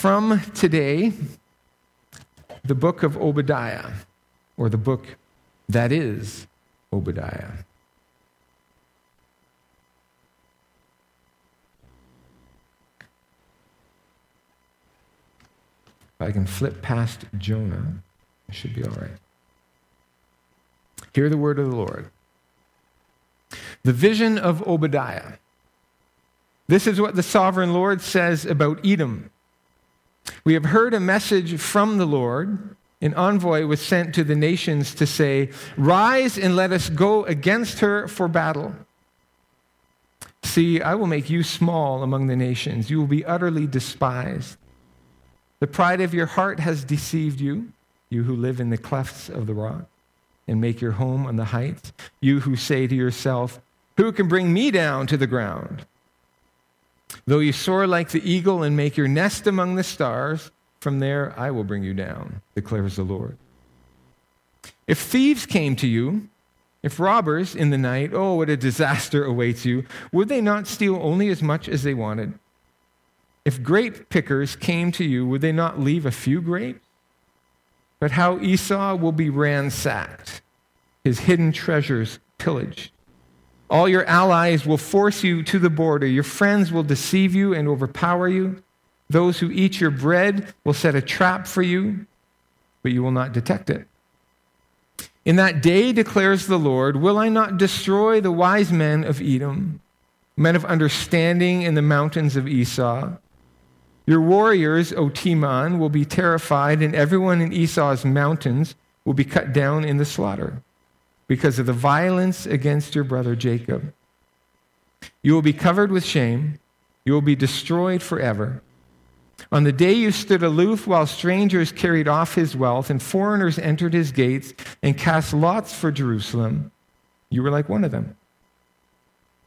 from today the book of Obadiah, or the book that is Obadiah. If I can flip past Jonah, it should be all right. Hear the word of the Lord. The vision of Obadiah. This is what the sovereign Lord says about Edom. We have heard a message from the Lord. An envoy was sent to the nations to say, Rise and let us go against her for battle. See, I will make you small among the nations. You will be utterly despised. The pride of your heart has deceived you, you who live in the clefts of the rock and make your home on the heights. You who say to yourself, Who can bring me down to the ground? Though you soar like the eagle and make your nest among the stars, from there I will bring you down, declares the Lord. If thieves came to you, if robbers in the night, oh, what a disaster awaits you, would they not steal only as much as they wanted? If grape pickers came to you, would they not leave a few grapes? but how Esau will be ransacked, his hidden treasures pillaged. All your allies will force you to the border. Your friends will deceive you and overpower you. Those who eat your bread will set a trap for you, but you will not detect it. In that day, declares the Lord, will I not destroy the wise men of Edom, men of understanding in the mountains of Esau? Your warriors, O Teman, will be terrified, and everyone in Esau's mountains will be cut down in the slaughter because of the violence against your brother Jacob. You will be covered with shame. You will be destroyed forever. On the day you stood aloof while strangers carried off his wealth and foreigners entered his gates and cast lots for Jerusalem, you were like one of them.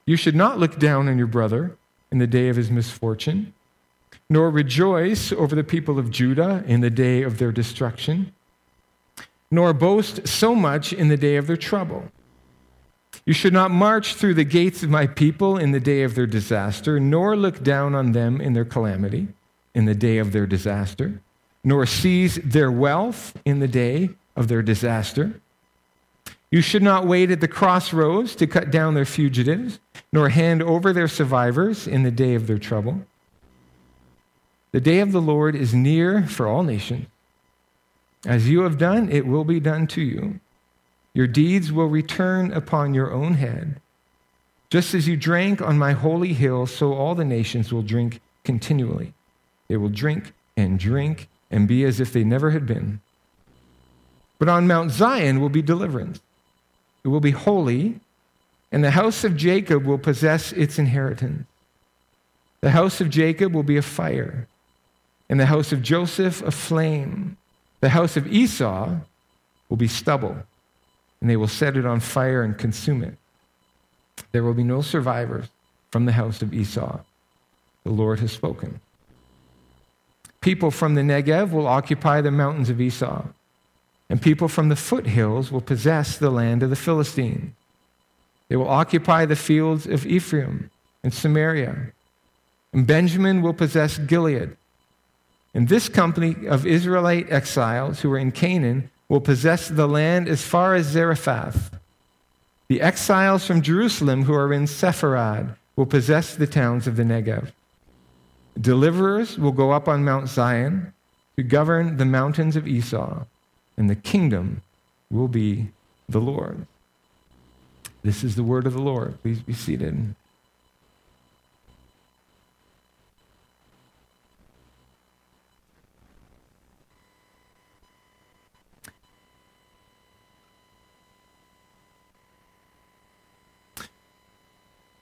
You should not look down on your brother in the day of his misfortune nor rejoice over the people of Judah in the day of their destruction, nor boast so much in the day of their trouble. You should not march through the gates of my people in the day of their disaster, nor look down on them in their calamity, in the day of their disaster, nor seize their wealth in the day of their disaster. You should not wait at the crossroads to cut down their fugitives, nor hand over their survivors in the day of their trouble. The day of the Lord is near for all nations. As you have done, it will be done to you. Your deeds will return upon your own head. Just as you drank on my holy hill, so all the nations will drink continually. They will drink and drink and be as if they never had been. But on Mount Zion will be deliverance. It will be holy, and the house of Jacob will possess its inheritance. The house of Jacob will be a fire and the house of Joseph a flame. The house of Esau will be stubble, and they will set it on fire and consume it. There will be no survivors from the house of Esau. The Lord has spoken. People from the Negev will occupy the mountains of Esau, and people from the foothills will possess the land of the Philistine. They will occupy the fields of Ephraim and Samaria, and Benjamin will possess Gilead. And this company of Israelite exiles who are in Canaan will possess the land as far as Zarephath. The exiles from Jerusalem who are in Sepharad will possess the towns of the Negev. Deliverers will go up on Mount Zion to govern the mountains of Esau, and the kingdom will be the Lord. This is the word of the Lord. Please be seated.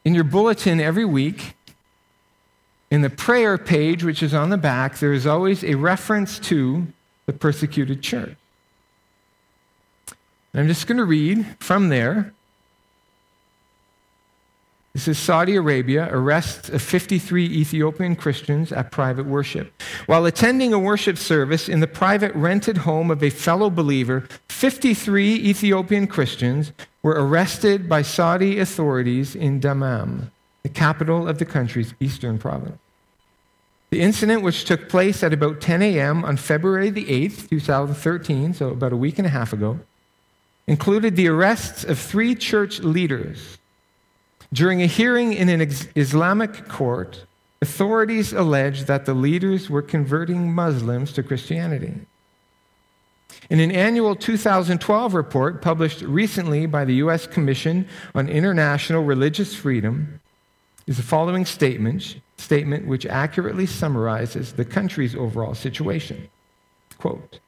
In your bulletin every week, in the prayer page, which is on the back, there is always a reference to the persecuted church. And I'm just going to read from there this is Saudi Arabia arrests of 53 Ethiopian Christians at private worship. While attending a worship service in the private rented home of a fellow believer, 53 Ethiopian Christians were arrested by Saudi authorities in Dammam, the capital of the country's eastern province. The incident, which took place at about 10 a.m. on February the 8th, 2013, so about a week and a half ago, included the arrests of three church leaders. During a hearing in an Islamic court, authorities alleged that the leaders were converting Muslims to Christianity. In an annual 2012 report published recently by the U.S. Commission on International Religious Freedom, is the following statement, statement which accurately summarizes the country's overall situation. Quote,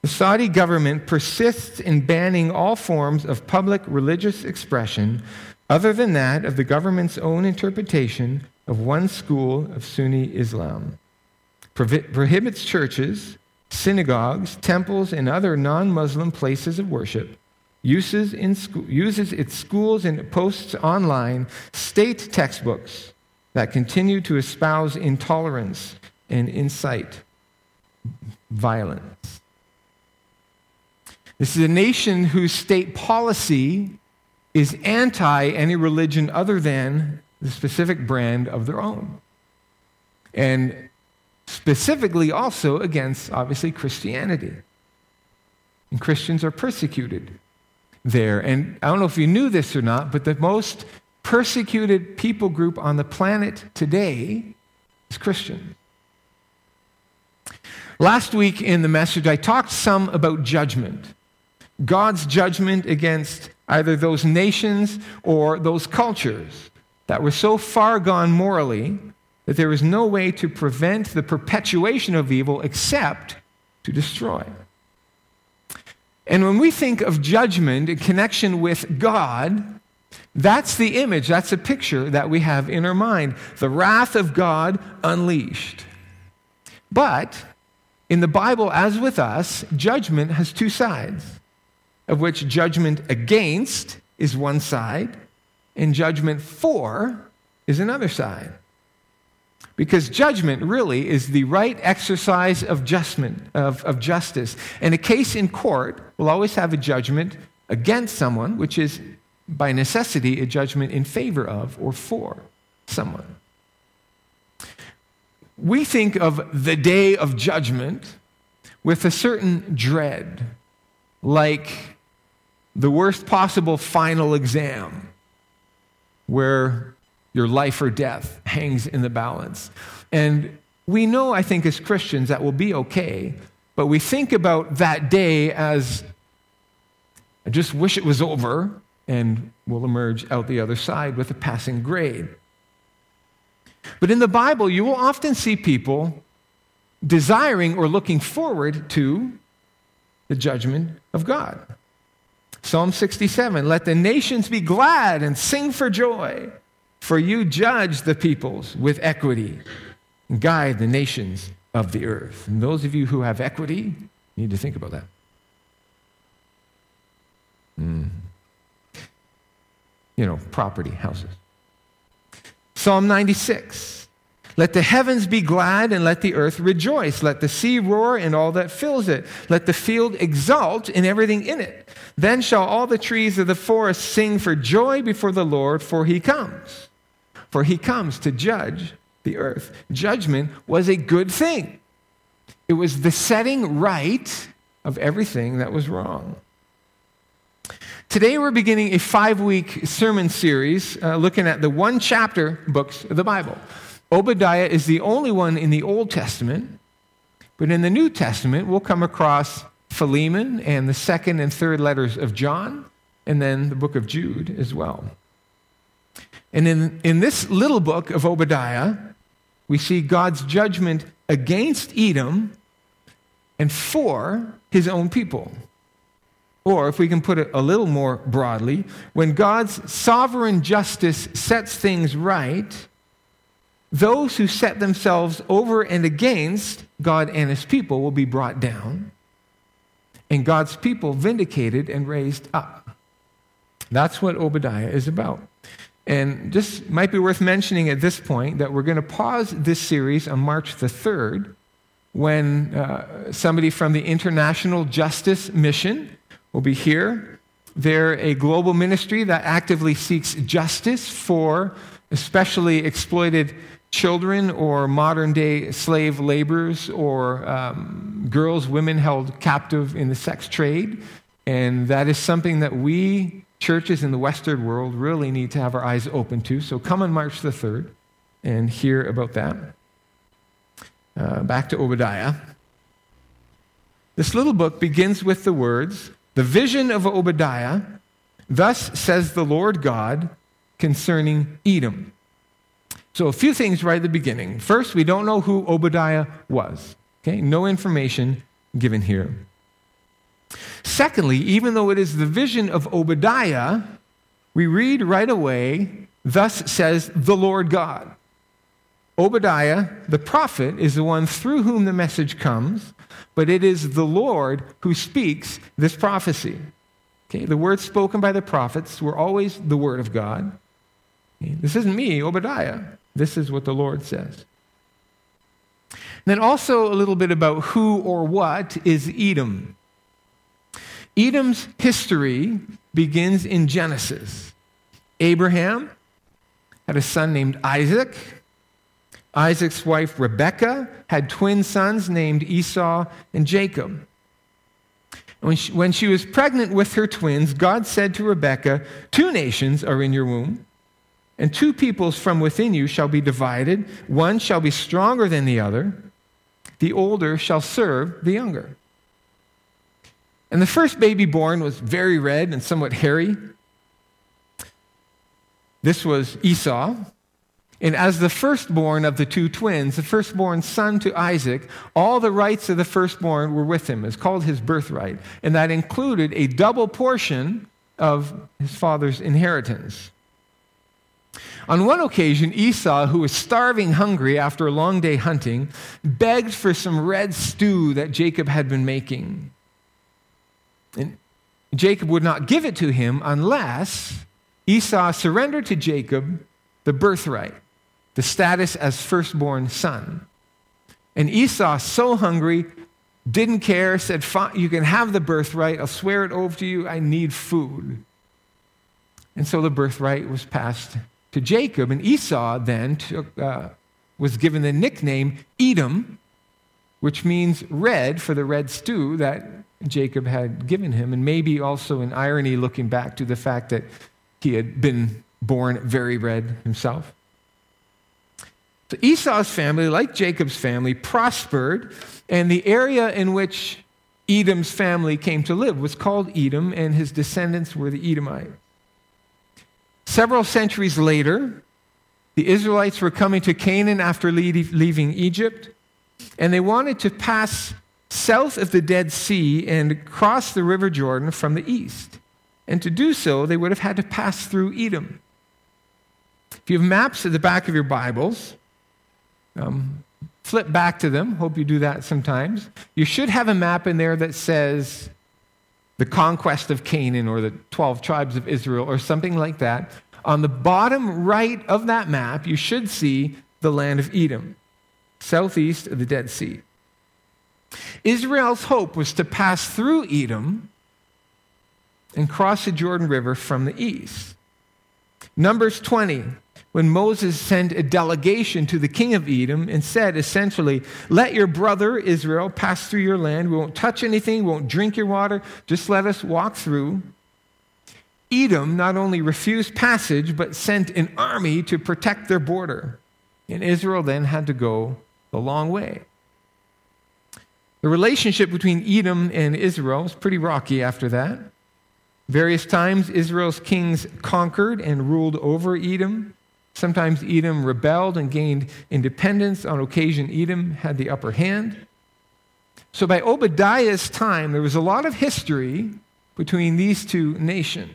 the Saudi government persists in banning all forms of public religious expression other than that of the government's own interpretation of one school of Sunni Islam, prohibits churches, synagogues, temples, and other non Muslim places of worship, uses, in sco- uses its schools and posts online state textbooks that continue to espouse intolerance and incite violence. This is a nation whose state policy is anti any religion other than the specific brand of their own. And specifically also against, obviously, Christianity. And Christians are persecuted there. And I don't know if you knew this or not, but the most persecuted people group on the planet today is Christians. Last week in the message, I talked some about judgment. God's judgment against either those nations or those cultures that were so far gone morally that there is no way to prevent the perpetuation of evil except to destroy. And when we think of judgment in connection with God, that's the image, that's a picture that we have in our mind the wrath of God unleashed. But in the Bible, as with us, judgment has two sides, of which judgment against is one side, and judgment for is another side. Because judgment really is the right exercise of, justment, of, of justice. And a case in court will always have a judgment against someone, which is by necessity a judgment in favor of or for someone. We think of the day of judgment with a certain dread, like the worst possible final exam, where your life or death hangs in the balance. And we know, I think, as Christians, that will be okay, but we think about that day as I just wish it was over and we'll emerge out the other side with a passing grade. But in the Bible, you will often see people desiring or looking forward to the judgment of God. Psalm 67 Let the nations be glad and sing for joy. For you judge the peoples with equity and guide the nations of the earth. And those of you who have equity need to think about that. Mm. You know, property, houses. Psalm 96. Let the heavens be glad and let the earth rejoice. Let the sea roar and all that fills it. Let the field exult and everything in it. Then shall all the trees of the forest sing for joy before the Lord, for he comes for he comes to judge the earth. Judgment was a good thing, it was the setting right of everything that was wrong. Today, we're beginning a five week sermon series uh, looking at the one chapter books of the Bible. Obadiah is the only one in the Old Testament, but in the New Testament, we'll come across Philemon and the second and third letters of John, and then the book of Jude as well. And in, in this little book of Obadiah, we see God's judgment against Edom and for his own people. Or, if we can put it a little more broadly, when God's sovereign justice sets things right, those who set themselves over and against God and his people will be brought down, and God's people vindicated and raised up. That's what Obadiah is about. And just might be worth mentioning at this point that we're going to pause this series on March the 3rd when uh, somebody from the International Justice Mission will be here. They're a global ministry that actively seeks justice for especially exploited children or modern day slave laborers or um, girls, women held captive in the sex trade. And that is something that we, churches in the Western world, really need to have our eyes open to. So come on March the 3rd and hear about that. Uh, back to Obadiah. This little book begins with the words The vision of Obadiah, thus says the Lord God concerning Edom. So, a few things right at the beginning. First, we don't know who Obadiah was. Okay, no information given here. Secondly, even though it is the vision of Obadiah, we read right away, Thus says the Lord God. Obadiah, the prophet, is the one through whom the message comes, but it is the Lord who speaks this prophecy. Okay, the words spoken by the prophets were always the word of God. Okay, this isn't me, Obadiah. This is what the Lord says. then also a little bit about who or what is Edom. Edom's history begins in Genesis. Abraham had a son named Isaac. Isaac's wife Rebekah had twin sons named Esau and Jacob. When she, when she was pregnant with her twins, God said to Rebekah, Two nations are in your womb and two peoples from within you shall be divided. One shall be stronger than the other. The older shall serve the younger. And the first baby born was very red and somewhat hairy. This was Esau. And as the firstborn of the two twins, the firstborn son to Isaac, all the rights of the firstborn were with him. It's called his birthright. And that included a double portion of his father's inheritance. On one occasion, Esau, who was starving hungry after a long day hunting, begged for some red stew that Jacob had been making. And Jacob would not give it to him unless Esau surrendered to Jacob the birthright, the status as firstborn son. And Esau, so hungry, didn't care, said, You can have the birthright. I'll swear it over to you. I need food. And so the birthright was passed to Jacob. And Esau then took, uh, was given the nickname Edom, which means red for the red stew that Jacob had given him. And maybe also an irony looking back to the fact that he had been born very red himself. So Esau's family, like Jacob's family, prospered, and the area in which Edom's family came to live was called Edom, and his descendants were the Edomites. Several centuries later, the Israelites were coming to Canaan after leaving Egypt, and they wanted to pass south of the Dead Sea and cross the River Jordan from the east. And to do so, they would have had to pass through Edom. If you have maps at the back of your Bibles, um, flip back to them. Hope you do that sometimes. You should have a map in there that says the conquest of Canaan or the 12 tribes of Israel or something like that, on the bottom right of that map, you should see the land of Edom, southeast of the Dead Sea. Israel's hope was to pass through Edom and cross the Jordan River from the east. Numbers 20 when Moses sent a delegation to the king of Edom and said essentially, Let your brother Israel pass through your land. We won't touch anything, we won't drink your water, just let us walk through. Edom not only refused passage, but sent an army to protect their border. And Israel then had to go the long way. The relationship between Edom and Israel was pretty rocky after that. Various times, Israel's kings conquered and ruled over Edom. Sometimes Edom rebelled and gained independence. On occasion, Edom had the upper hand. So by Obadiah's time, there was a lot of history between these two nations.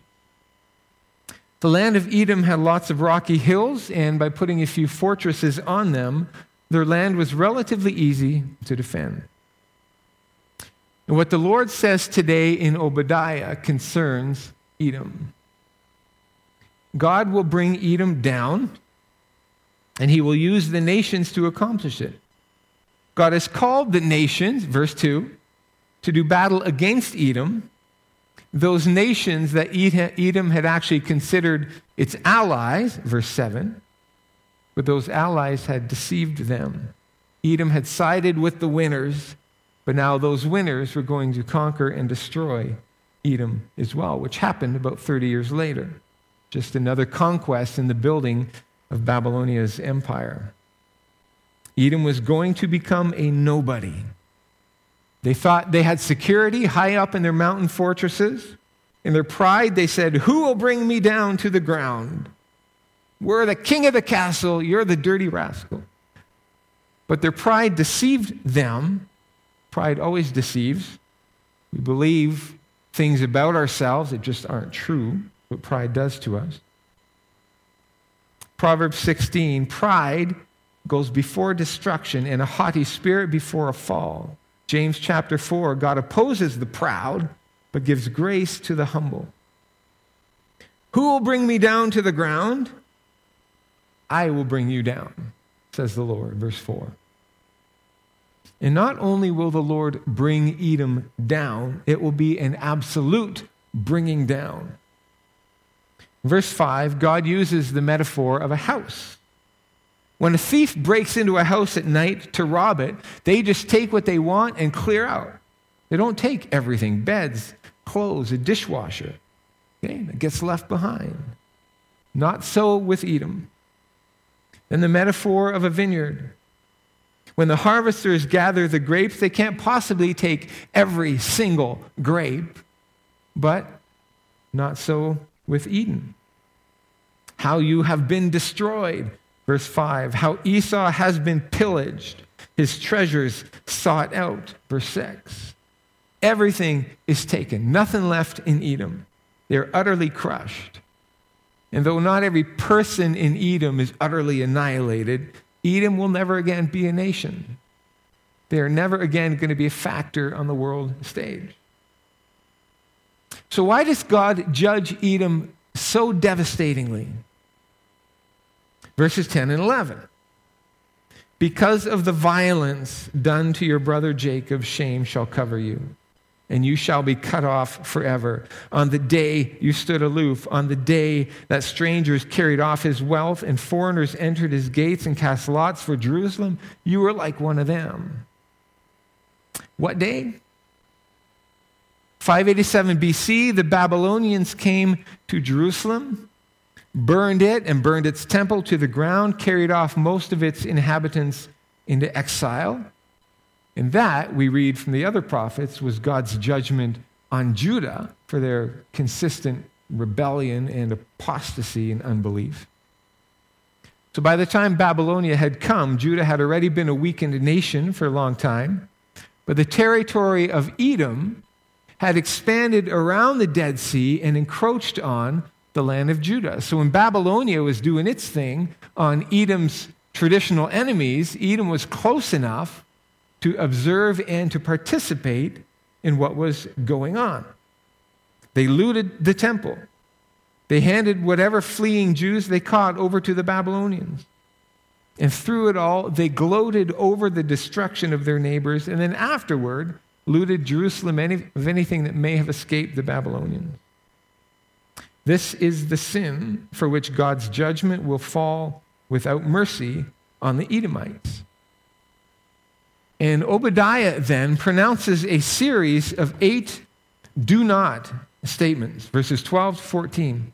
The land of Edom had lots of rocky hills, and by putting a few fortresses on them, their land was relatively easy to defend. And what the Lord says today in Obadiah concerns Edom. God will bring Edom down, and he will use the nations to accomplish it. God has called the nations, verse 2, to do battle against Edom, those nations that Edom had actually considered its allies, verse 7. but those allies had deceived them. Edom had sided with the winners, but now those winners were going to conquer and destroy Edom as well, which happened about 30 years later. Just another conquest in the building of Babylonia's empire. Edom was going to become a nobody. They thought they had security high up in their mountain fortresses. In their pride, they said, Who will bring me down to the ground? We're the king of the castle, you're the dirty rascal. But their pride deceived them. Pride always deceives. We believe things about ourselves that just aren't true, what pride does to us. Proverbs 16 pride goes before destruction and a haughty spirit before a fall. James chapter 4 God opposes the proud, but gives grace to the humble. Who will bring me down to the ground? I will bring you down, says the Lord. Verse 4. And not only will the Lord bring Edom down, it will be an absolute bringing down. Verse 5, God uses the metaphor of a house. When a thief breaks into a house at night to rob it, they just take what they want and clear out. They don't take everything beds, clothes, a dishwasher. Okay, that gets left behind. Not so with Edom. And the metaphor of a vineyard. When the harvesters gather the grapes, they can't possibly take every single grape, but not so with Edom. How you have been destroyed. Verse 5 How Esau has been pillaged, his treasures sought out. Verse 6 Everything is taken, nothing left in Edom. They're utterly crushed. And though not every person in Edom is utterly annihilated, Edom will never again be a nation. They are never again going to be a factor on the world stage. So, why does God judge Edom so devastatingly? Verses 10 and 11. Because of the violence done to your brother Jacob, shame shall cover you and you shall be cut off forever. On the day you stood aloof, on the day that strangers carried off his wealth and foreigners entered his gates and cast lots for Jerusalem, you were like one of them. What day? 587 BC, the Babylonians came to Jerusalem, burned it and burned its temple to the ground, carried off most of its inhabitants into exile. And that, we read from the other prophets, was God's judgment on Judah for their consistent rebellion and apostasy and unbelief. So by the time Babylonia had come, Judah had already been a weakened nation for a long time. But the territory of Edom had expanded around the Dead Sea and encroached on the land of Judah. So when Babylonia was doing its thing on Edom's traditional enemies, Edom was close enough to observe and to participate in what was going on. They looted the temple. They handed whatever fleeing Jews they caught over to the Babylonians. And through it all, they gloated over the destruction of their neighbors, and then afterward, looted Jerusalem of anything that may have escaped the Babylonians. This is the sin for which God's judgment will fall without mercy on the Edomites. And Obadiah then pronounces a series of eight do not statements, verses 12 to 14.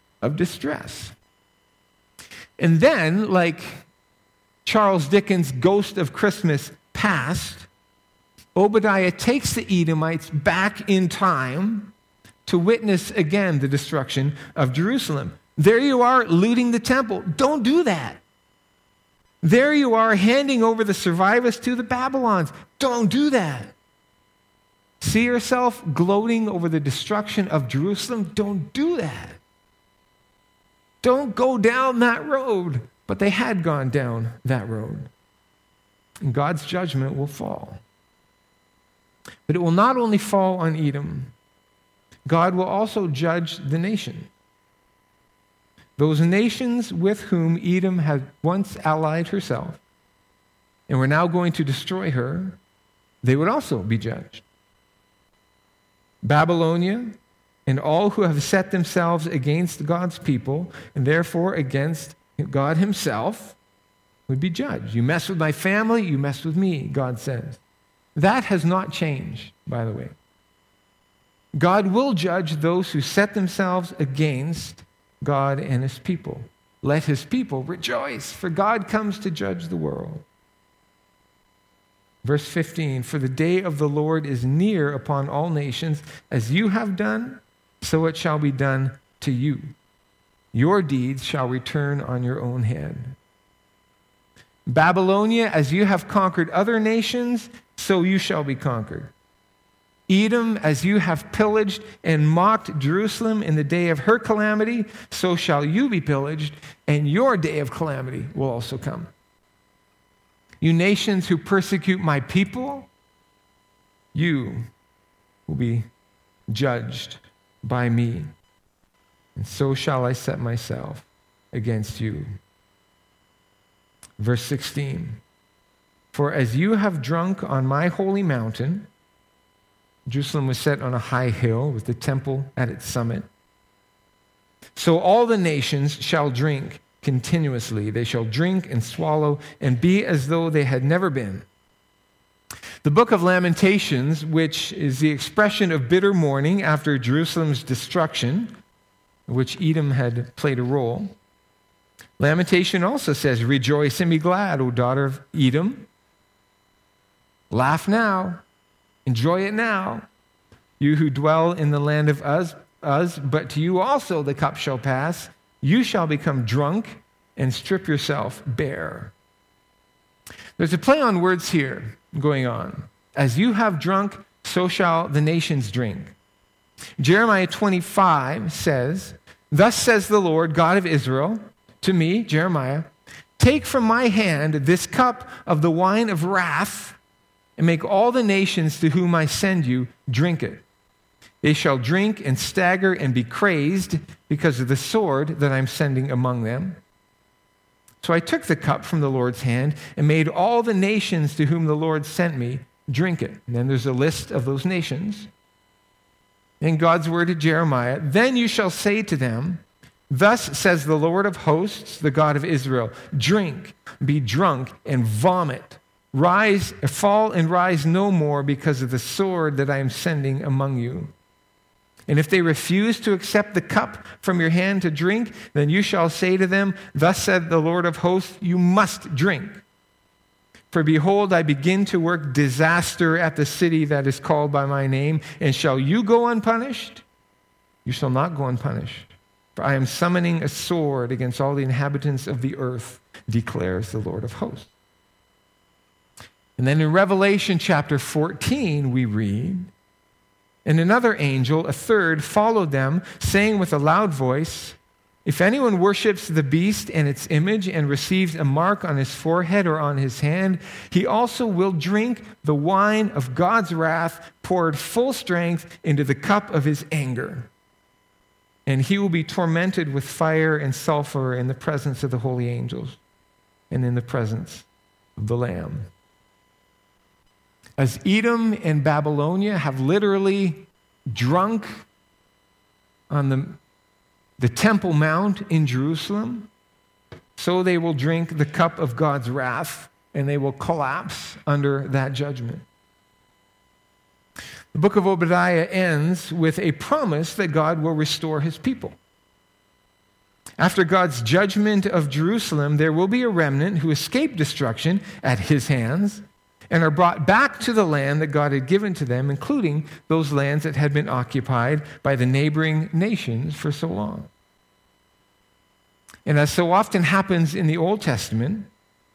of distress. And then, like Charles Dickens' Ghost of Christmas Past, Obadiah takes the Edomites back in time to witness again the destruction of Jerusalem. There you are looting the temple. Don't do that. There you are handing over the survivors to the Babylons. Don't do that. See yourself gloating over the destruction of Jerusalem? Don't do that. Don't go down that road. But they had gone down that road. And God's judgment will fall. But it will not only fall on Edom, God will also judge the nation. Those nations with whom Edom had once allied herself and were now going to destroy her, they would also be judged. Babylonia and all who have set themselves against God's people and therefore against God Himself would be judged. You mess with my family, you mess with me, God says. That has not changed, by the way. God will judge those who set themselves against God and his people. Let his people rejoice, for God comes to judge the world. Verse 15 For the day of the Lord is near upon all nations. As you have done, so it shall be done to you. Your deeds shall return on your own head. Babylonia, as you have conquered other nations, so you shall be conquered. Edom, as you have pillaged and mocked Jerusalem in the day of her calamity, so shall you be pillaged, and your day of calamity will also come. You nations who persecute my people, you will be judged by me. And so shall I set myself against you. Verse 16 For as you have drunk on my holy mountain, Jerusalem was set on a high hill with the temple at its summit. So all the nations shall drink continuously. They shall drink and swallow and be as though they had never been. The book of Lamentations, which is the expression of bitter mourning after Jerusalem's destruction, which Edom had played a role. Lamentation also says, Rejoice and be glad, O daughter of Edom. Laugh now, enjoy it now, you who dwell in the land of Uz, Uz, but to you also the cup shall pass. You shall become drunk and strip yourself bare. There's a play on words here going on. As you have drunk, so shall the nations drink. Jeremiah 25 says, Thus says the Lord, God of Israel, to me, Jeremiah, take from my hand this cup of the wine of wrath and make all the nations to whom I send you drink it. They shall drink and stagger and be crazed because of the sword that I'm sending among them. So I took the cup from the Lord's hand and made all the nations to whom the Lord sent me drink it. And then there's a list of those nations. In God's word to Jeremiah Then you shall say to them, Thus says the Lord of hosts, the God of Israel drink, be drunk, and vomit. Rise, fall and rise no more because of the sword that I am sending among you. And if they refuse to accept the cup from your hand to drink, then you shall say to them, Thus said the Lord of hosts, you must drink. For behold, I begin to work disaster at the city that is called by my name. And shall you go unpunished? You shall not go unpunished. For I am summoning a sword against all the inhabitants of the earth, declares the Lord of hosts. And then in Revelation chapter 14, we read, and another angel, a third, followed them, saying with a loud voice, If anyone worships the beast and its image and receives a mark on his forehead or on his hand, he also will drink the wine of God's wrath poured full strength into the cup of his anger. And he will be tormented with fire and sulfur in the presence of the holy angels and in the presence of the Lamb as Edom and Babylonia have literally drunk on the, the Temple Mount in Jerusalem, so they will drink the cup of God's wrath and they will collapse under that judgment. The book of Obadiah ends with a promise that God will restore his people. After God's judgment of Jerusalem, there will be a remnant who escape destruction at his hands and are brought back to the land that God had given to them, including those lands that had been occupied by the neighboring nations for so long. And as so often happens in the Old Testament,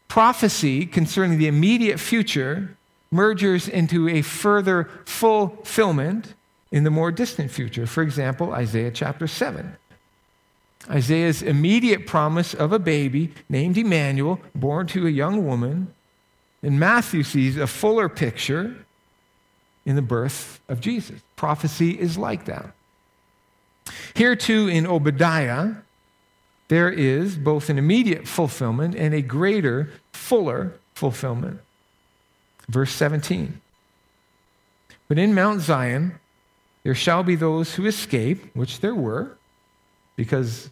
prophecy concerning the immediate future merges into a further fulfillment in the more distant future. For example, Isaiah chapter 7. Isaiah's immediate promise of a baby named Emmanuel, born to a young woman. And Matthew sees a fuller picture in the birth of Jesus. Prophecy is like that. Here, too, in Obadiah, there is both an immediate fulfillment and a greater, fuller fulfillment. Verse 17. But in Mount Zion, there shall be those who escape, which there were, because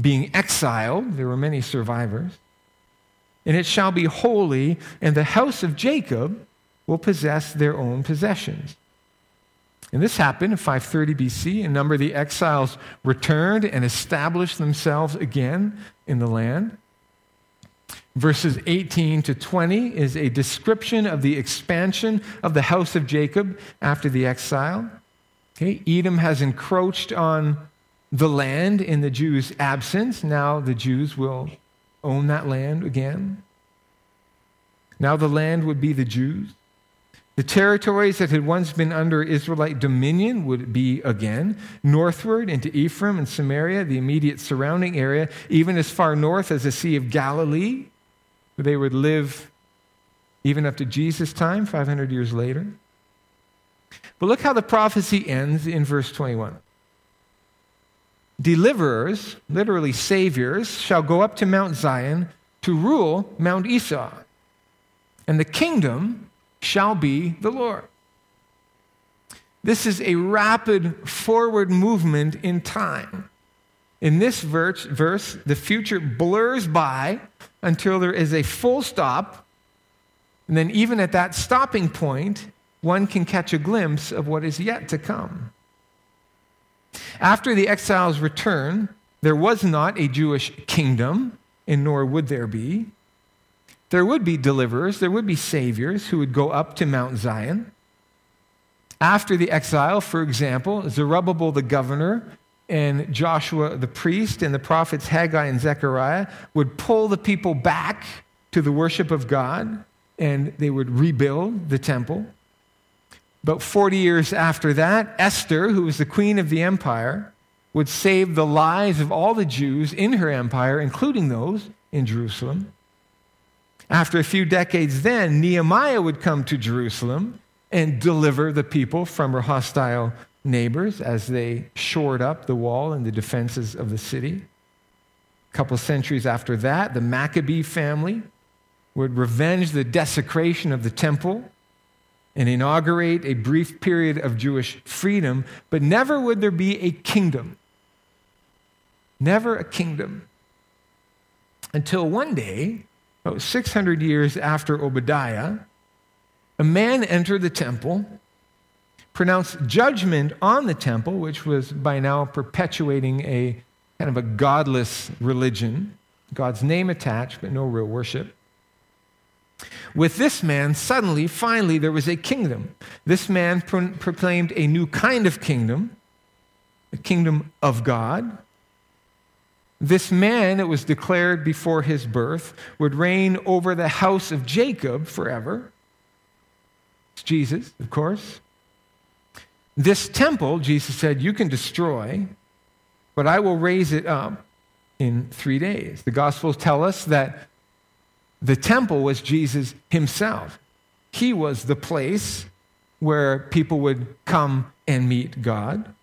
being exiled, there were many survivors. And it shall be holy, and the house of Jacob will possess their own possessions. And this happened in 530 BC. A number of the exiles returned and established themselves again in the land. Verses 18 to 20 is a description of the expansion of the house of Jacob after the exile. Okay, Edom has encroached on the land in the Jews' absence. Now the Jews will own that land again. Now the land would be the Jews. The territories that had once been under Israelite dominion would be again northward into Ephraim and Samaria, the immediate surrounding area, even as far north as the Sea of Galilee, where they would live even up to Jesus' time, 500 years later. But look how the prophecy ends in verse 21. Deliverers, literally saviors, shall go up to Mount Zion to rule Mount Esau, and the kingdom shall be the Lord. This is a rapid forward movement in time. In this verse, verse, the future blurs by until there is a full stop. And then, even at that stopping point, one can catch a glimpse of what is yet to come. After the exiles' return, there was not a Jewish kingdom, and nor would there be. There would be deliverers, there would be saviors who would go up to Mount Zion. After the exile, for example, Zerubbabel the governor and Joshua the priest and the prophets Haggai and Zechariah would pull the people back to the worship of God and they would rebuild the temple. About 40 years after that, Esther, who was the queen of the empire, would save the lives of all the Jews in her empire, including those in Jerusalem. After a few decades, then, Nehemiah would come to Jerusalem and deliver the people from her hostile neighbors as they shored up the wall and the defenses of the city. A couple centuries after that, the Maccabee family would revenge the desecration of the temple and inaugurate a brief period of Jewish freedom, but never would there be a kingdom. Never a kingdom. Until one day, about 600 years after Obadiah, a man entered the temple, pronounced judgment on the temple, which was by now perpetuating a kind of a godless religion, God's name attached, but no real worship. With this man, suddenly, finally, there was a kingdom. This man pro- proclaimed a new kind of kingdom, a kingdom of God. This man, it was declared before his birth, would reign over the house of Jacob forever. It's Jesus, of course. This temple, Jesus said, you can destroy, but I will raise it up in three days. The Gospels tell us that the temple was Jesus himself. He was the place where people would come and meet God.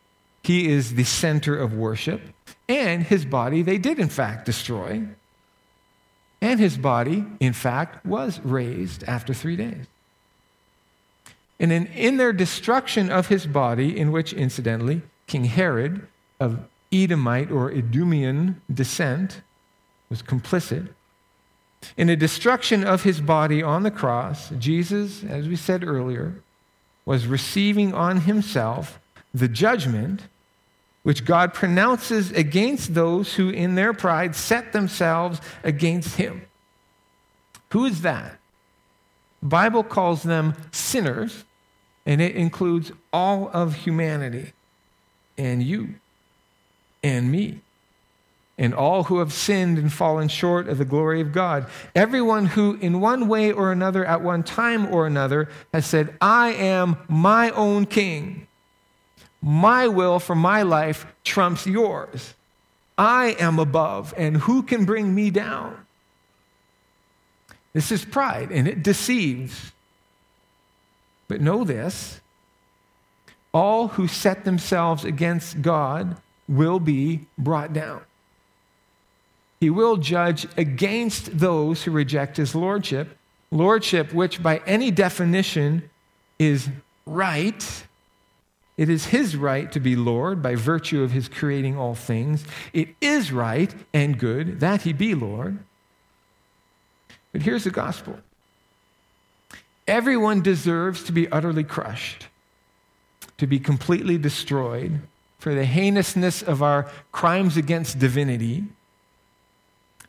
He is the center of worship. And his body, they did in fact destroy. And his body, in fact, was raised after three days. And in, in their destruction of his body, in which, incidentally, King Herod of Edomite or Edomian descent was complicit, in the destruction of his body on the cross, Jesus, as we said earlier, was receiving on himself the judgment which God pronounces against those who, in their pride, set themselves against him. Who is that? The Bible calls them sinners, and it includes all of humanity, and you, and me and all who have sinned and fallen short of the glory of God. Everyone who, in one way or another, at one time or another, has said, I am my own king. My will for my life trumps yours. I am above, and who can bring me down? This is pride, and it deceives. But know this all who set themselves against God will be brought down. He will judge against those who reject his lordship, lordship which by any definition is right. It is his right to be Lord by virtue of his creating all things. It is right and good that he be Lord. But here's the gospel everyone deserves to be utterly crushed, to be completely destroyed for the heinousness of our crimes against divinity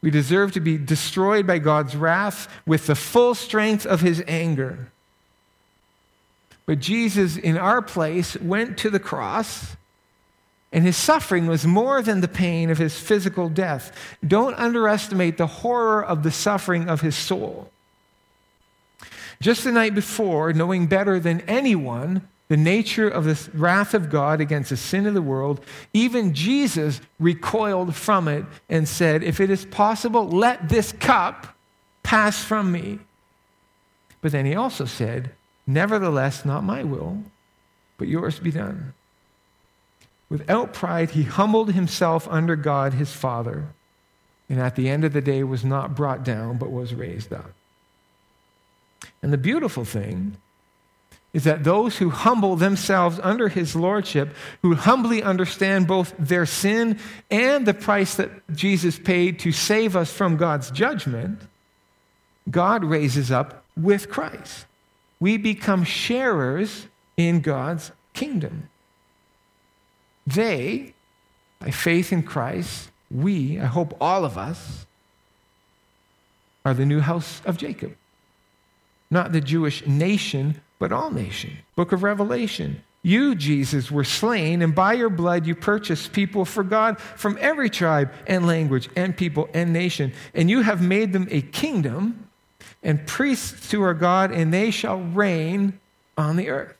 we deserve to be destroyed by God's wrath with the full strength of his anger. But Jesus, in our place, went to the cross, and his suffering was more than the pain of his physical death. Don't underestimate the horror of the suffering of his soul. Just the night before, knowing better than anyone the nature of the wrath of God against the sin of the world, even Jesus recoiled from it and said, If it is possible, let this cup pass from me. But then he also said, Nevertheless, not my will, but yours be done. Without pride, he humbled himself under God his Father, and at the end of the day was not brought down, but was raised up. And the beautiful thing is that those who humble themselves under his lordship, who humbly understand both their sin and the price that Jesus paid to save us from God's judgment, God raises up with Christ. We become sharers in God's kingdom. They, by faith in Christ, we, I hope all of us, are the new house of Jacob. Not the Jewish nation but all nations. Book of Revelation. You, Jesus, were slain, and by your blood you purchased people for God from every tribe and language and people and nation. And you have made them a kingdom and priests to our God, and they shall reign on the earth.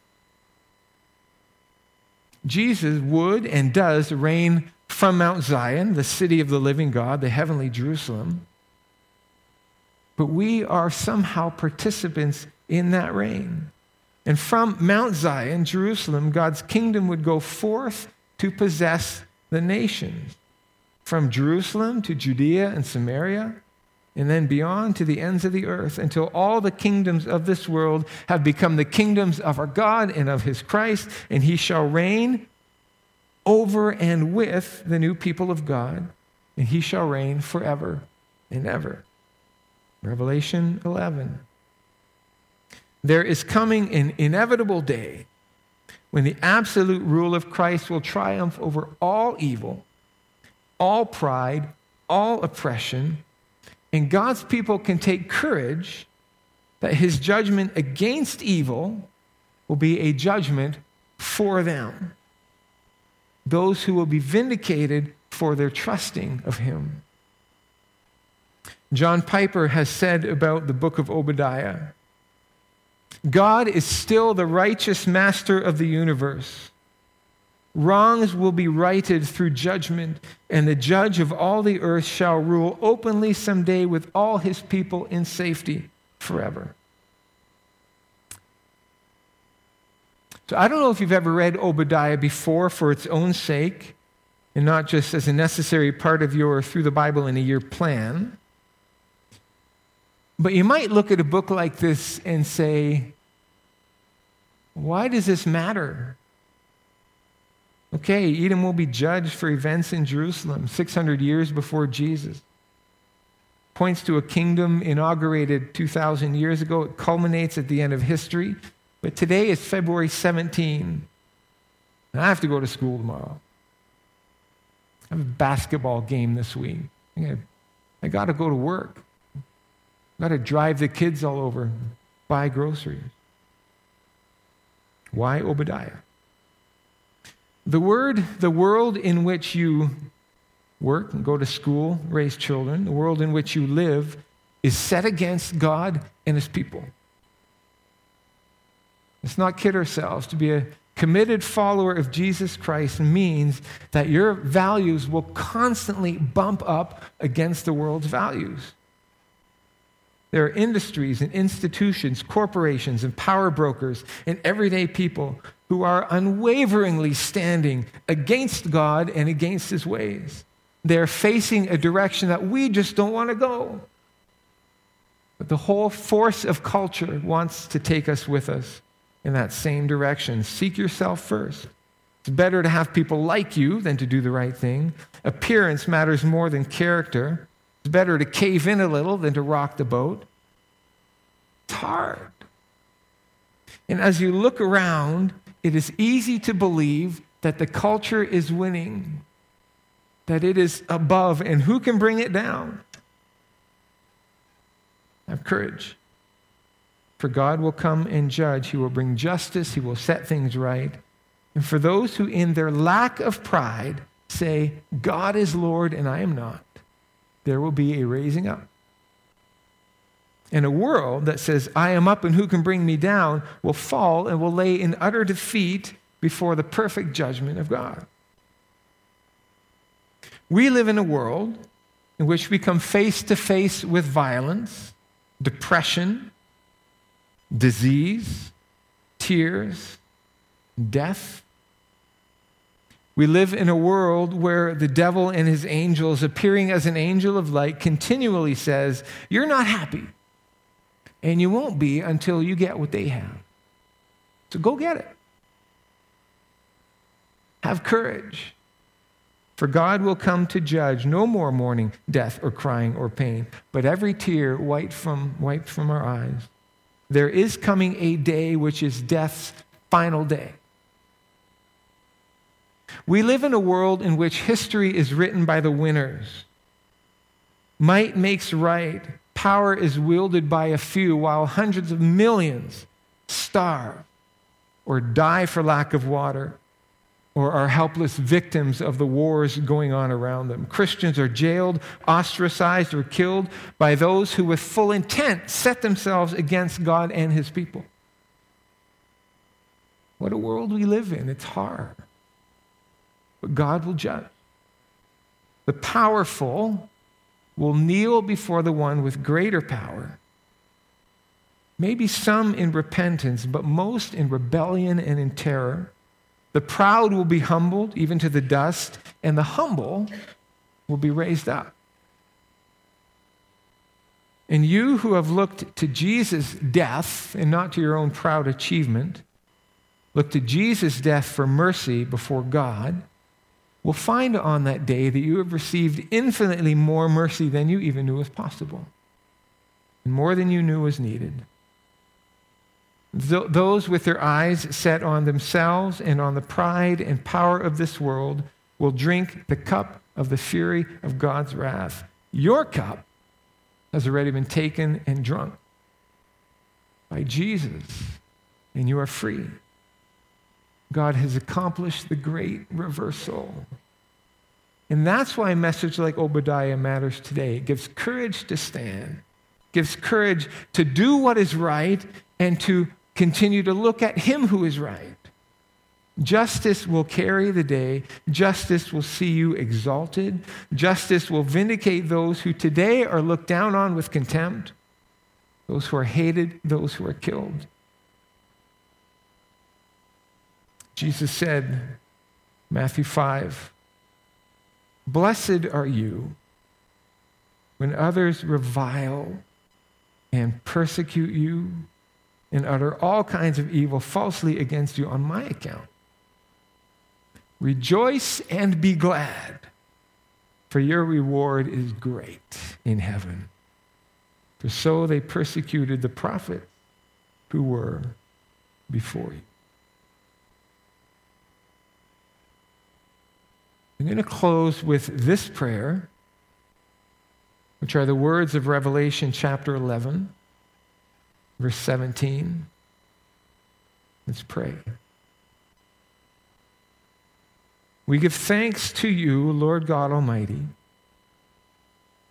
Jesus would and does reign from Mount Zion, the city of the living God, the heavenly Jerusalem. But we are somehow participants in that reign. And from Mount Zion, Jerusalem, God's kingdom would go forth to possess the nations. From Jerusalem to Judea and Samaria, and then beyond to the ends of the earth, until all the kingdoms of this world have become the kingdoms of our God and of his Christ, and he shall reign over and with the new people of God, and he shall reign forever and ever. Revelation 11. There is coming an inevitable day when the absolute rule of Christ will triumph over all evil, all pride, all oppression, and God's people can take courage that his judgment against evil will be a judgment for them. Those who will be vindicated for their trusting of him. John Piper has said about the book of Obadiah God is still the righteous master of the universe. Wrongs will be righted through judgment, and the judge of all the earth shall rule openly someday with all his people in safety forever. So I don't know if you've ever read Obadiah before for its own sake and not just as a necessary part of your through the Bible in a year plan. But you might look at a book like this and say, why does this matter? Okay, Edom will be judged for events in Jerusalem 600 years before Jesus. Points to a kingdom inaugurated 2,000 years ago. It culminates at the end of history. But today is February 17. And I have to go to school tomorrow. I have a basketball game this week. I got to go to work. Got to drive the kids all over, buy groceries. Why Obadiah? The word, the world in which you work and go to school, raise children, the world in which you live is set against God and his people. Let's not kid ourselves. To be a committed follower of Jesus Christ means that your values will constantly bump up against the world's values. There are industries and institutions, corporations and power brokers and everyday people who are unwaveringly standing against God and against his ways. They're facing a direction that we just don't want to go. But the whole force of culture wants to take us with us in that same direction. Seek yourself first. It's better to have people like you than to do the right thing. Appearance matters more than character. Better to cave in a little than to rock the boat. It's hard. And as you look around, it is easy to believe that the culture is winning, that it is above, and who can bring it down? Have courage. For God will come and judge. He will bring justice. He will set things right. And for those who, in their lack of pride, say, God is Lord and I am not, there will be a raising up. And a world that says, I am up and who can bring me down, will fall and will lay in utter defeat before the perfect judgment of God. We live in a world in which we come face to face with violence, depression, disease, tears, death. We live in a world where the devil and his angels, appearing as an angel of light, continually says, You're not happy. And you won't be until you get what they have. So go get it. Have courage. For God will come to judge no more mourning, death, or crying, or pain, but every tear wiped from, wiped from our eyes. There is coming a day which is death's final day. We live in a world in which history is written by the winners. Might makes right. Power is wielded by a few while hundreds of millions starve or die for lack of water or are helpless victims of the wars going on around them. Christians are jailed, ostracized, or killed by those who, with full intent, set themselves against God and his people. What a world we live in. It's hard. But God will judge. The powerful will kneel before the one with greater power. Maybe some in repentance, but most in rebellion and in terror. The proud will be humbled, even to the dust, and the humble will be raised up. And you who have looked to Jesus' death and not to your own proud achievement, look to Jesus' death for mercy before God, will find on that day that you have received infinitely more mercy than you even knew was possible, and more than you knew was needed. Those with their eyes set on themselves and on the pride and power of this world will drink the cup of the fury of God's wrath. Your cup has already been taken and drunk by Jesus, and you are free. God has accomplished the great reversal. And that's why a message like Obadiah matters today. It gives courage to stand, gives courage to do what is right, and to continue to look at him who is right. Justice will carry the day. Justice will see you exalted. Justice will vindicate those who today are looked down on with contempt, those who are hated, those who are killed. Jesus said, Matthew 5, Blessed are you when others revile and persecute you and utter all kinds of evil falsely against you on my account. Rejoice and be glad, for your reward is great in heaven. For so they persecuted the prophets who were before you. I'm going to close with this prayer, which are the words of Revelation chapter 11 verse 17. Let's pray. We give thanks to you, Lord God Almighty,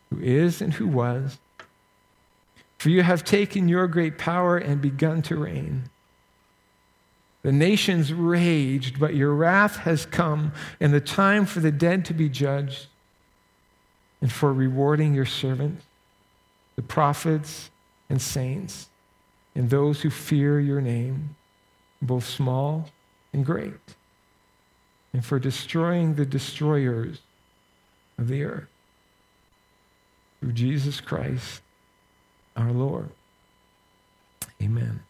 who is and who was, for you have taken your great power and begun to reign. The nations raged, but your wrath has come, and the time for the dead to be judged, and for rewarding your servants, the prophets and saints, and those who fear your name, both small and great, and for destroying the destroyers of the earth. Through Jesus Christ our Lord. Amen.